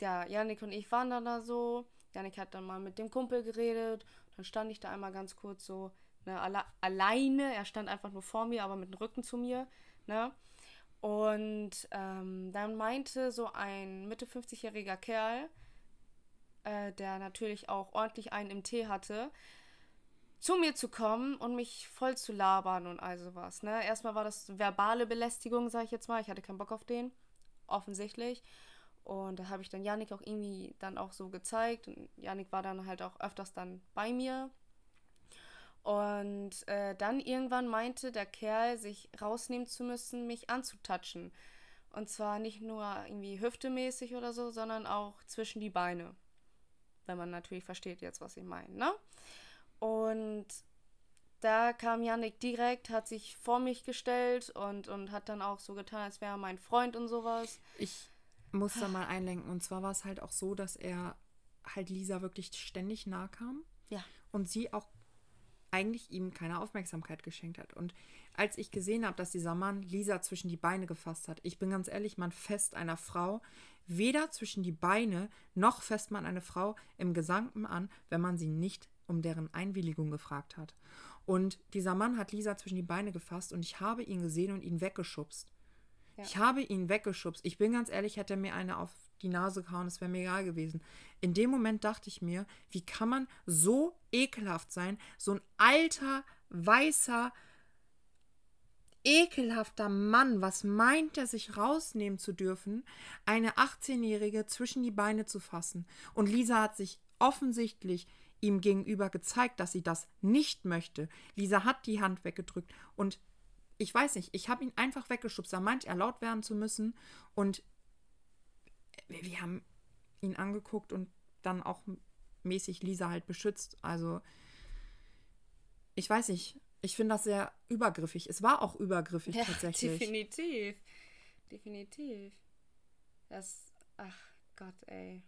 ja, Janik und ich waren dann da so. Janik hat dann mal mit dem Kumpel geredet. Dann stand ich da einmal ganz kurz so Ne, alle, alleine, er stand einfach nur vor mir, aber mit dem Rücken zu mir. Ne? Und ähm, dann meinte so ein Mitte 50-jähriger Kerl, äh, der natürlich auch ordentlich einen im Tee hatte, zu mir zu kommen und mich voll zu labern und all sowas. Ne? Erstmal war das verbale Belästigung, sag ich jetzt mal. Ich hatte keinen Bock auf den, offensichtlich. Und da habe ich dann Janik auch irgendwie dann auch so gezeigt. Und Janik war dann halt auch öfters dann bei mir und äh, dann irgendwann meinte der Kerl, sich rausnehmen zu müssen, mich anzutatschen. Und zwar nicht nur irgendwie hüftemäßig oder so, sondern auch zwischen die Beine. Wenn man natürlich versteht jetzt, was ich meine, ne? Und da kam Yannick direkt, hat sich vor mich gestellt und, und hat dann auch so getan, als wäre er mein Freund und sowas. Ich muss da mal einlenken. Und zwar war es halt auch so, dass er halt Lisa wirklich ständig nahe kam. Ja. Und sie auch eigentlich ihm keine Aufmerksamkeit geschenkt hat. Und als ich gesehen habe, dass dieser Mann Lisa zwischen die Beine gefasst hat, ich bin ganz ehrlich, man fest einer Frau weder zwischen die Beine noch fest man eine Frau im Gesamten an, wenn man sie nicht um deren Einwilligung gefragt hat. Und dieser Mann hat Lisa zwischen die Beine gefasst und ich habe ihn gesehen und ihn weggeschubst. Ja. Ich habe ihn weggeschubst. Ich bin ganz ehrlich, hätte er mir eine auf die Nase gehauen, es wäre mir egal gewesen. In dem Moment dachte ich mir, wie kann man so ekelhaft sein? So ein alter, weißer, ekelhafter Mann, was meint er sich rausnehmen zu dürfen, eine 18-Jährige zwischen die Beine zu fassen? Und Lisa hat sich offensichtlich ihm gegenüber gezeigt, dass sie das nicht möchte. Lisa hat die Hand weggedrückt und ich weiß nicht, ich habe ihn einfach weggeschubst. Er meint, er laut werden zu müssen und wir haben ihn angeguckt und dann auch mäßig Lisa halt beschützt. Also ich weiß nicht, ich finde das sehr übergriffig. Es war auch übergriffig ja, tatsächlich. Definitiv. Definitiv. Das, ach Gott, ey.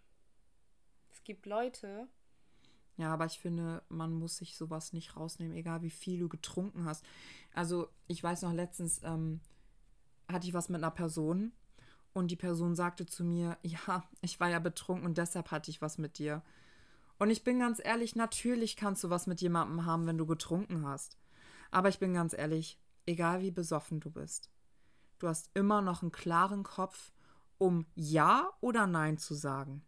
Es gibt Leute. Ja, aber ich finde, man muss sich sowas nicht rausnehmen, egal wie viel du getrunken hast. Also, ich weiß noch, letztens ähm, hatte ich was mit einer Person und die Person sagte zu mir, ja, ich war ja betrunken und deshalb hatte ich was mit dir. Und ich bin ganz ehrlich, natürlich kannst du was mit jemandem haben, wenn du getrunken hast. Aber ich bin ganz ehrlich, egal wie besoffen du bist, du hast immer noch einen klaren Kopf, um Ja oder Nein zu sagen.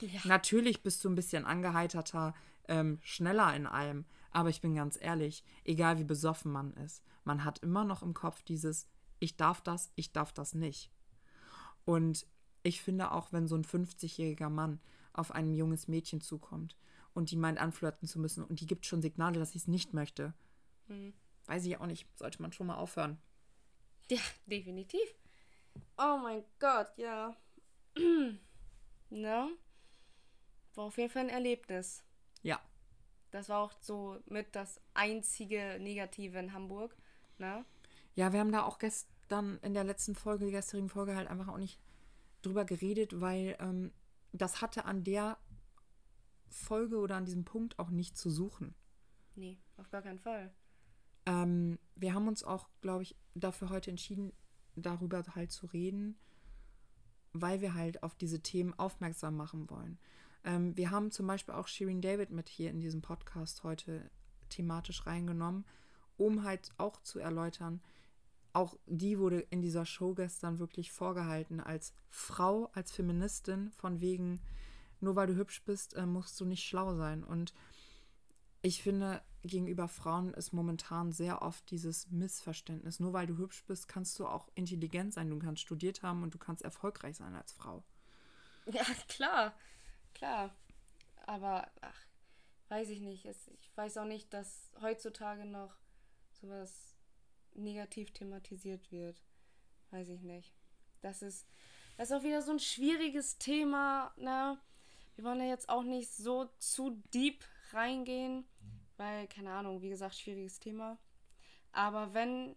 Ja. Natürlich bist du ein bisschen angeheiterter, ähm, schneller in allem. Aber ich bin ganz ehrlich, egal wie besoffen man ist, man hat immer noch im Kopf dieses Ich darf das, ich darf das nicht. Und ich finde auch, wenn so ein 50-jähriger Mann auf ein junges Mädchen zukommt und die meint anflirten zu müssen und die gibt schon Signale, dass sie es nicht möchte, mhm weiß ich auch nicht, sollte man schon mal aufhören. Ja, definitiv. Oh mein Gott, ja. ne? War auf jeden Fall ein Erlebnis. Ja. Das war auch so mit das einzige Negative in Hamburg. Ne? Ja, wir haben da auch gestern in der letzten Folge, die gestrigen Folge, halt einfach auch nicht drüber geredet, weil ähm, das hatte an der Folge oder an diesem Punkt auch nicht zu suchen. Nee, auf gar keinen Fall. Ähm, wir haben uns auch, glaube ich, dafür heute entschieden, darüber halt zu reden, weil wir halt auf diese Themen aufmerksam machen wollen. Ähm, wir haben zum Beispiel auch Shirin David mit hier in diesem Podcast heute thematisch reingenommen, um halt auch zu erläutern, auch die wurde in dieser Show gestern wirklich vorgehalten als Frau, als Feministin, von wegen, nur weil du hübsch bist, äh, musst du nicht schlau sein. Und ich finde, gegenüber Frauen ist momentan sehr oft dieses Missverständnis. Nur weil du hübsch bist, kannst du auch intelligent sein. Du kannst studiert haben und du kannst erfolgreich sein als Frau. Ja, klar. Klar. Aber, ach, weiß ich nicht. Ich weiß auch nicht, dass heutzutage noch sowas negativ thematisiert wird. Weiß ich nicht. Das ist, das ist auch wieder so ein schwieriges Thema, ne? Wir wollen ja jetzt auch nicht so zu deep reingehen, weil, keine Ahnung, wie gesagt, schwieriges Thema. Aber wenn,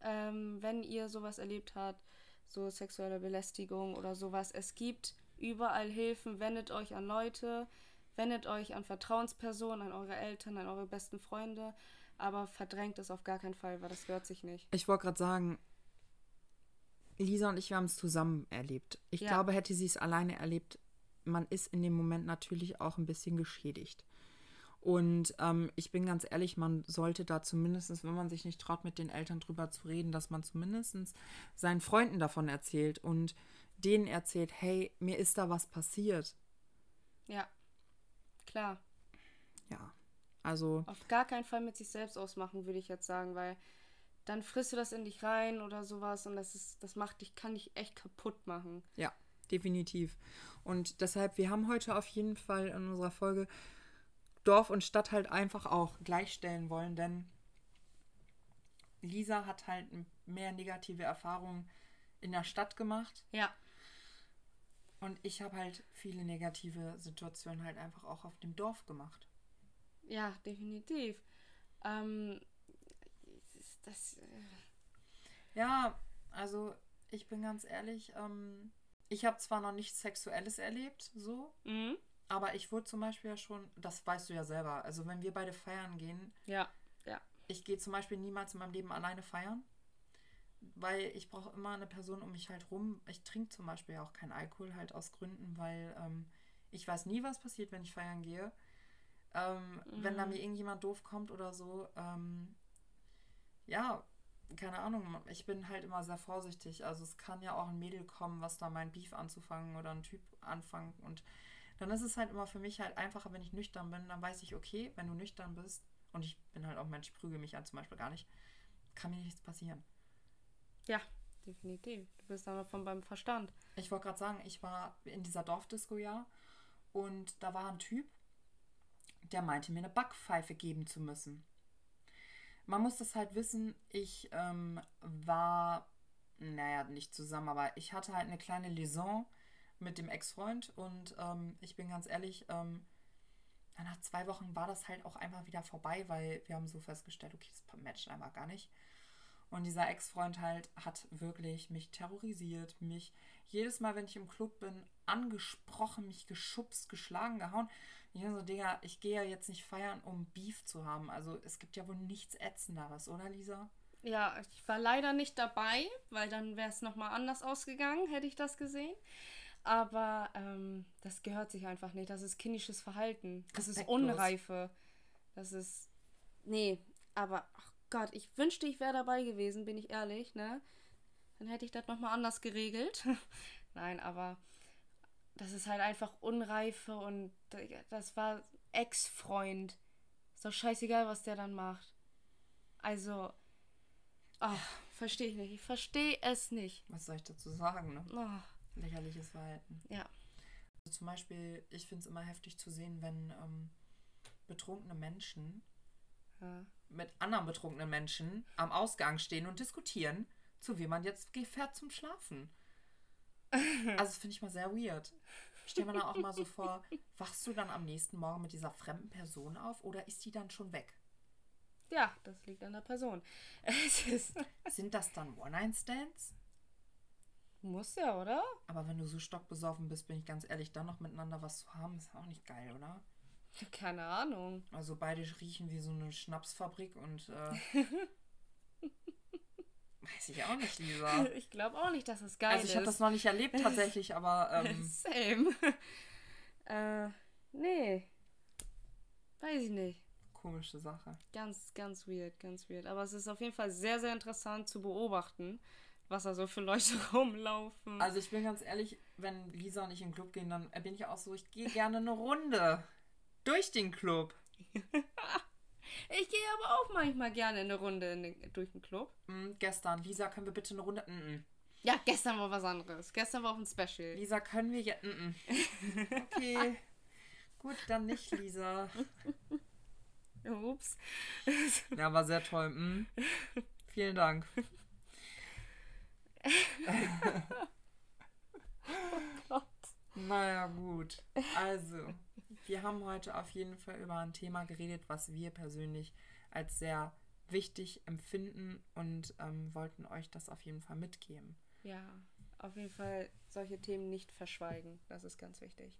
ähm, wenn ihr sowas erlebt habt, so sexuelle Belästigung oder sowas, es gibt überall Hilfen, wendet euch an Leute, wendet euch an Vertrauenspersonen, an eure Eltern, an eure besten Freunde, aber verdrängt es auf gar keinen Fall, weil das gehört sich nicht. Ich wollte gerade sagen, Lisa und ich, wir haben es zusammen erlebt. Ich ja. glaube, hätte sie es alleine erlebt, man ist in dem Moment natürlich auch ein bisschen geschädigt. Und ähm, ich bin ganz ehrlich, man sollte da zumindest, wenn man sich nicht traut, mit den Eltern drüber zu reden, dass man zumindest seinen Freunden davon erzählt und denen erzählt, hey, mir ist da was passiert. Ja, klar. Also. Auf gar keinen Fall mit sich selbst ausmachen, würde ich jetzt sagen, weil dann frisst du das in dich rein oder sowas und das ist, das macht dich, kann dich echt kaputt machen. Ja, definitiv. Und deshalb, wir haben heute auf jeden Fall in unserer Folge Dorf und Stadt halt einfach auch gleichstellen wollen, denn Lisa hat halt mehr negative Erfahrungen in der Stadt gemacht. Ja. Und ich habe halt viele negative Situationen halt einfach auch auf dem Dorf gemacht. Ja, definitiv. Ähm, das. Äh ja, also ich bin ganz ehrlich, ähm, ich habe zwar noch nichts Sexuelles erlebt, so, mhm. aber ich wurde zum Beispiel ja schon, das weißt du ja selber, also wenn wir beide feiern gehen, Ja, ja. ich gehe zum Beispiel niemals in meinem Leben alleine feiern, weil ich brauche immer eine Person um mich halt rum. Ich trinke zum Beispiel auch keinen Alkohol halt aus Gründen, weil ähm, ich weiß nie, was passiert, wenn ich feiern gehe. Ähm, Wenn da mir irgendjemand doof kommt oder so, ähm, ja, keine Ahnung, ich bin halt immer sehr vorsichtig. Also es kann ja auch ein Mädel kommen, was da mein Beef anzufangen oder ein Typ anfangen und dann ist es halt immer für mich halt einfacher, wenn ich nüchtern bin, dann weiß ich, okay, wenn du nüchtern bist und ich bin halt auch Mensch, ich prügel mich an zum Beispiel gar nicht, kann mir nichts passieren. Ja, definitiv. Du bist noch von beim Verstand. Ich wollte gerade sagen, ich war in dieser Dorfdisco ja und da war ein Typ, der meinte mir eine Backpfeife geben zu müssen. Man muss das halt wissen, ich ähm, war, naja, nicht zusammen, aber ich hatte halt eine kleine Liaison mit dem Ex-Freund und ähm, ich bin ganz ehrlich, ähm, nach zwei Wochen war das halt auch einfach wieder vorbei, weil wir haben so festgestellt, okay, das matcht einfach gar nicht. Und dieser Ex-Freund halt hat wirklich mich terrorisiert, mich jedes Mal, wenn ich im Club bin, angesprochen, mich geschubst, geschlagen, gehauen. Ich bin so, Digga, ich gehe ja jetzt nicht feiern, um Beef zu haben. Also es gibt ja wohl nichts Ätzenderes, oder Lisa? Ja, ich war leider nicht dabei, weil dann wäre es nochmal anders ausgegangen, hätte ich das gesehen. Aber ähm, das gehört sich einfach nicht. Das ist kindisches Verhalten. Das ist. Unreife. Das ist. Nee, aber ach Gott, ich wünschte, ich wäre dabei gewesen, bin ich ehrlich, ne? Dann hätte ich das nochmal anders geregelt. Nein, aber das ist halt einfach Unreife und das war Ex-Freund. Ist doch scheißegal, was der dann macht. Also. Ach, verstehe ich nicht. Ich verstehe es nicht. Was soll ich dazu sagen, ne? Oh, Lächerliches Verhalten. ja. Also zum Beispiel, ich finde es immer heftig zu sehen, wenn ähm, betrunkene Menschen ja. mit anderen betrunkenen Menschen am Ausgang stehen und diskutieren, zu wem man jetzt fährt zum Schlafen. Also finde ich mal sehr weird. Ich stelle mir dann auch mal so vor, wachst du dann am nächsten Morgen mit dieser fremden Person auf oder ist die dann schon weg? Ja, das liegt an der Person. Es ist. Sind das dann One-Night-Stands? Muss ja, oder? Aber wenn du so stockbesoffen bist, bin ich ganz ehrlich, dann noch miteinander was zu haben, ist auch nicht geil, oder? Keine Ahnung. Also beide riechen wie so eine Schnapsfabrik und äh, weiß ich auch nicht, Lisa. Ich glaube auch nicht, dass es geil Also ich habe ist. das noch nicht erlebt tatsächlich, aber ähm, Same. äh, nee. Weiß ich nicht. komische Sache. Ganz, ganz weird, ganz weird. Aber es ist auf jeden Fall sehr, sehr interessant zu beobachten, was da so für Leute rumlaufen. Also ich bin ganz ehrlich, wenn Lisa und ich in den Club gehen, dann bin ich auch so, ich gehe gerne eine Runde durch den Club. Ich gehe aber auch manchmal gerne eine Runde in den, durch den Club. Hm, gestern, Lisa, können wir bitte eine Runde? Mm -mm. Ja, gestern war was anderes. Gestern war auch ein Special. Lisa, können wir jetzt? Mm -mm. Okay. Gut, dann nicht, Lisa. Ups. Ja, war sehr toll. Mm. Vielen Dank. Gott. Naja, gut. Also, wir haben heute auf jeden Fall über ein Thema geredet, was wir persönlich als sehr wichtig empfinden und ähm, wollten euch das auf jeden Fall mitgeben. Ja, auf jeden Fall solche Themen nicht verschweigen. Das ist ganz wichtig.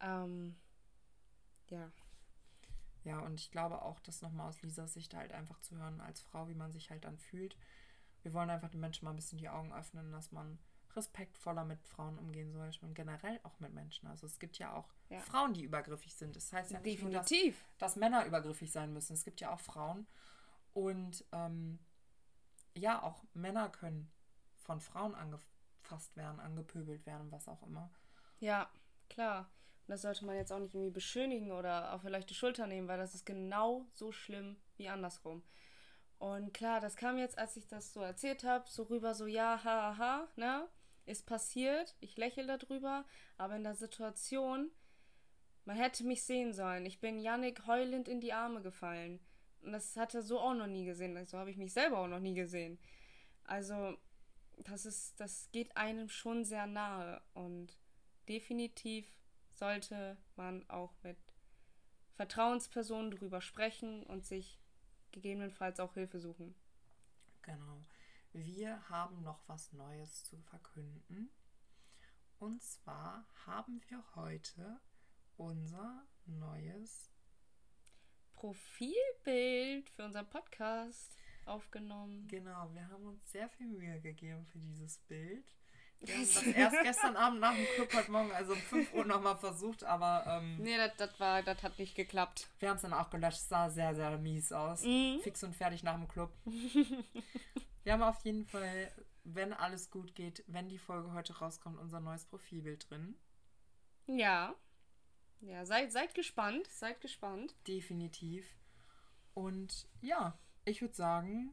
Ähm, ja. Ja, und ich glaube auch, das nochmal aus Lisas Sicht halt einfach zu hören als Frau, wie man sich halt dann fühlt. Wir wollen einfach den Menschen mal ein bisschen die Augen öffnen, dass man respektvoller mit Frauen umgehen sollte und generell auch mit Menschen. Also es gibt ja auch Ja. Frauen, die übergriffig sind. Das heißt ja nicht nur, dass, Definitiv. dass Männer übergriffig sein müssen. Es gibt ja auch Frauen. Und ähm, ja, auch Männer können von Frauen angefasst werden, angepöbelt werden, was auch immer. Ja, klar. Und das sollte man jetzt auch nicht irgendwie beschönigen oder auf eine leichte Schulter nehmen, weil das ist genau so schlimm wie andersrum. Und klar, das kam jetzt, als ich das so erzählt habe, so rüber, so ja, ha, ha, ne? Ist passiert. Ich lächle darüber. Aber in der Situation, man hätte mich sehen sollen. Ich bin Yannick heulend in die Arme gefallen. Und das hat er so auch noch nie gesehen. So habe ich mich selber auch noch nie gesehen. Also, das ist, das geht einem schon sehr nahe. Und definitiv sollte man auch mit Vertrauenspersonen drüber sprechen und sich gegebenenfalls auch Hilfe suchen. Genau. Wir haben noch was Neues zu verkünden. Und zwar haben wir heute unser neues Profilbild für unseren Podcast aufgenommen. Genau, wir haben uns sehr viel Mühe gegeben für dieses Bild. Wir haben das erst gestern Abend nach dem Club heute Morgen, also um 5 Uhr nochmal versucht, aber ähm, Nee, das, war, das hat nicht geklappt. wir haben es dann auch gelöscht. Es sah sehr, sehr mies aus. Mhm. Fix und fertig nach dem Club. wir haben auf jeden Fall, wenn alles gut geht, wenn die Folge heute rauskommt, unser neues Profilbild drin. Ja. Ja, seid, seid gespannt. Seid gespannt. Definitiv. Und ja, ich würde sagen,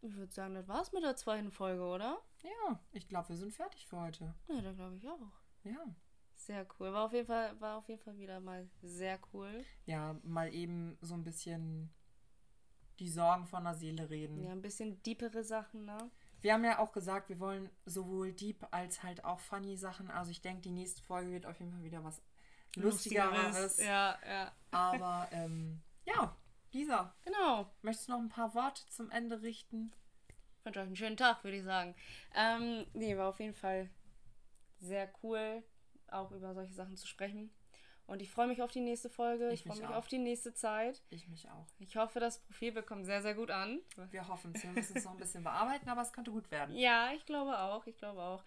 Ich würde sagen, das war's mit der zweiten Folge, oder? ja, ich glaube, wir sind fertig für heute. Ja, da glaube ich auch. Ja. Sehr cool. War auf jeden Fall, war auf jeden Fall wieder mal sehr cool. Ja, mal eben so ein bisschen die Sorgen von der Seele reden. Ja, ein bisschen deepere Sachen, ne? Wir haben ja auch gesagt, wir wollen sowohl deep als halt auch funny Sachen. Also ich denke, die nächste Folge wird auf jeden Fall wieder was Lustigeres. Ja, ja. Aber ähm, ja, Lisa, Genau. möchtest du noch ein paar Worte zum Ende richten? Ich wünsche euch einen schönen Tag, würde ich sagen. Ähm, nee, war auf jeden Fall sehr cool, auch über solche Sachen zu sprechen. Und ich freue mich auf die nächste Folge. Ich Ich, freue mich mich auf die nächste Zeit. Ich mich auch. Ich hoffe, das Profil bekommt sehr, sehr gut an. Wir hoffen es. Wir müssen es noch ein bisschen bearbeiten, aber es könnte gut werden. Ja, ich glaube auch. Ich glaube auch.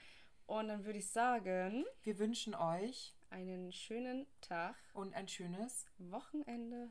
Und dann würde ich sagen, Wir wünschen euch einen schönen Tag, und ein schönes Wochenende.